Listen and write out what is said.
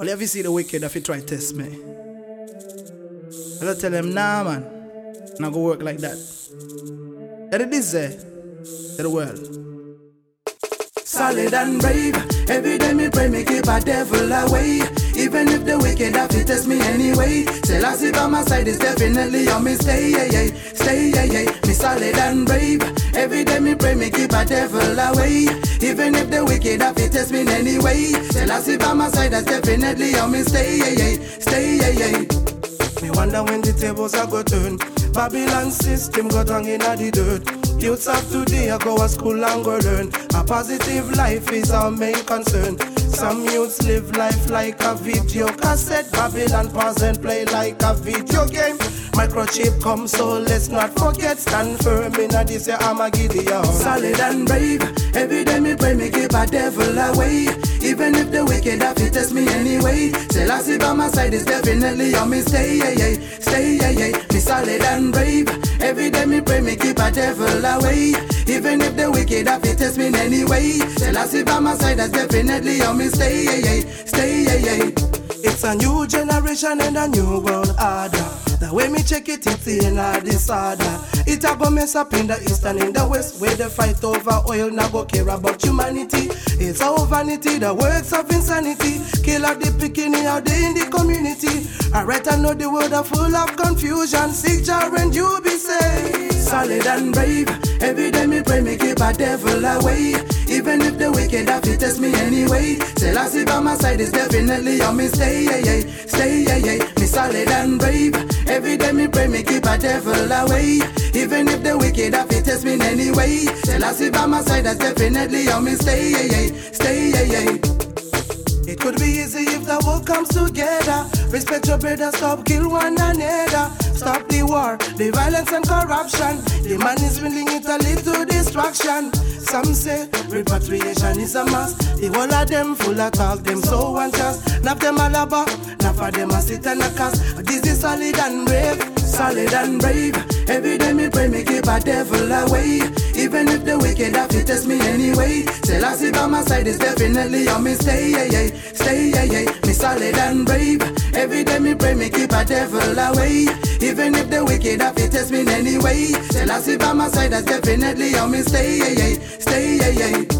Well, you ever see the wicked if you try to test me? I tell them, nah, man. Not go work like that. That it is eh? there to the world. Solid and brave. Every day me pray me keep a devil away. Even if the wicked have to test me anyway. Still I see by my side is definitely on me stay, yeah, yeah. Stay, yeah, yeah. Me solid and brave. Every day me pray me keep a devil away. Even if the wicked have to test me anyway. Still I see by my side is definitely on me stay, yeah, yeah. Stay, yeah, yeah. Me wonder when the tables are go turn. Babylon system got hung in the dirt. Youths of today I go to school and go learn. A positive life is our main concern. Some youths live life like a video cassette. Babylon pause and play like a video game. Microchip come, so let's not forget. Stand firm in that is your I'm a this Armageddon. Solid and brave. Every day me pray me keep a devil away. Even if the wicked have to test me anyway. Still I see by my side is definitely on me stay, yeah, yeah. Stay, yeah, yeah. Me solid and brave. Every day me pray me keep a devil away. Even if the wicked have to test me anyway. Still I see by my side is definitely on me stay, yeah, yeah. Stay, yeah, yeah. It's a new generation and a new world order. The way me check it, it's in a disorder. It a go mess up in the east and in the west, where the fight over oil now go care about humanity. It's our vanity, the works of insanity. Kill out the bikini out there in the community. I know the world are full of confusion. Seek Jah and you be safe. Solid and brave. Every day me pray me keep a devil away. Even if the wicked have to test me anyway. Still I see by my side is definitely on me stay, yeah, yeah. Stay, yeah, yeah. Me solid and brave. Every day me pray me keep a devil away. Even if the wicked have to test me anyway. Still I see by my side that's definitely on me stay, yeah, yeah. Stay, yeah, yeah. It could be easy the world comes together. Respect your brother, stop kill one another. Stop the war, the violence and corruption. The man is willing it to destruction. Some say repatriation is a must. The whole of them full of talk, them so us. Not them all about, not for them a sit and a cast. This is solid and brave, solid and brave. Every day me pray me keep a devil away. Even if the wicked have to test me anyway. Still I see by my side is definitely on me stay, yeah, yeah. Stay, yeah, yeah. Me solid and brave. Every day me pray me keep a devil away. Even if the wicked have to test me anyway. Still I see by my side that's definitely on me stay, yeah, yeah. Stay, yeah, yeah.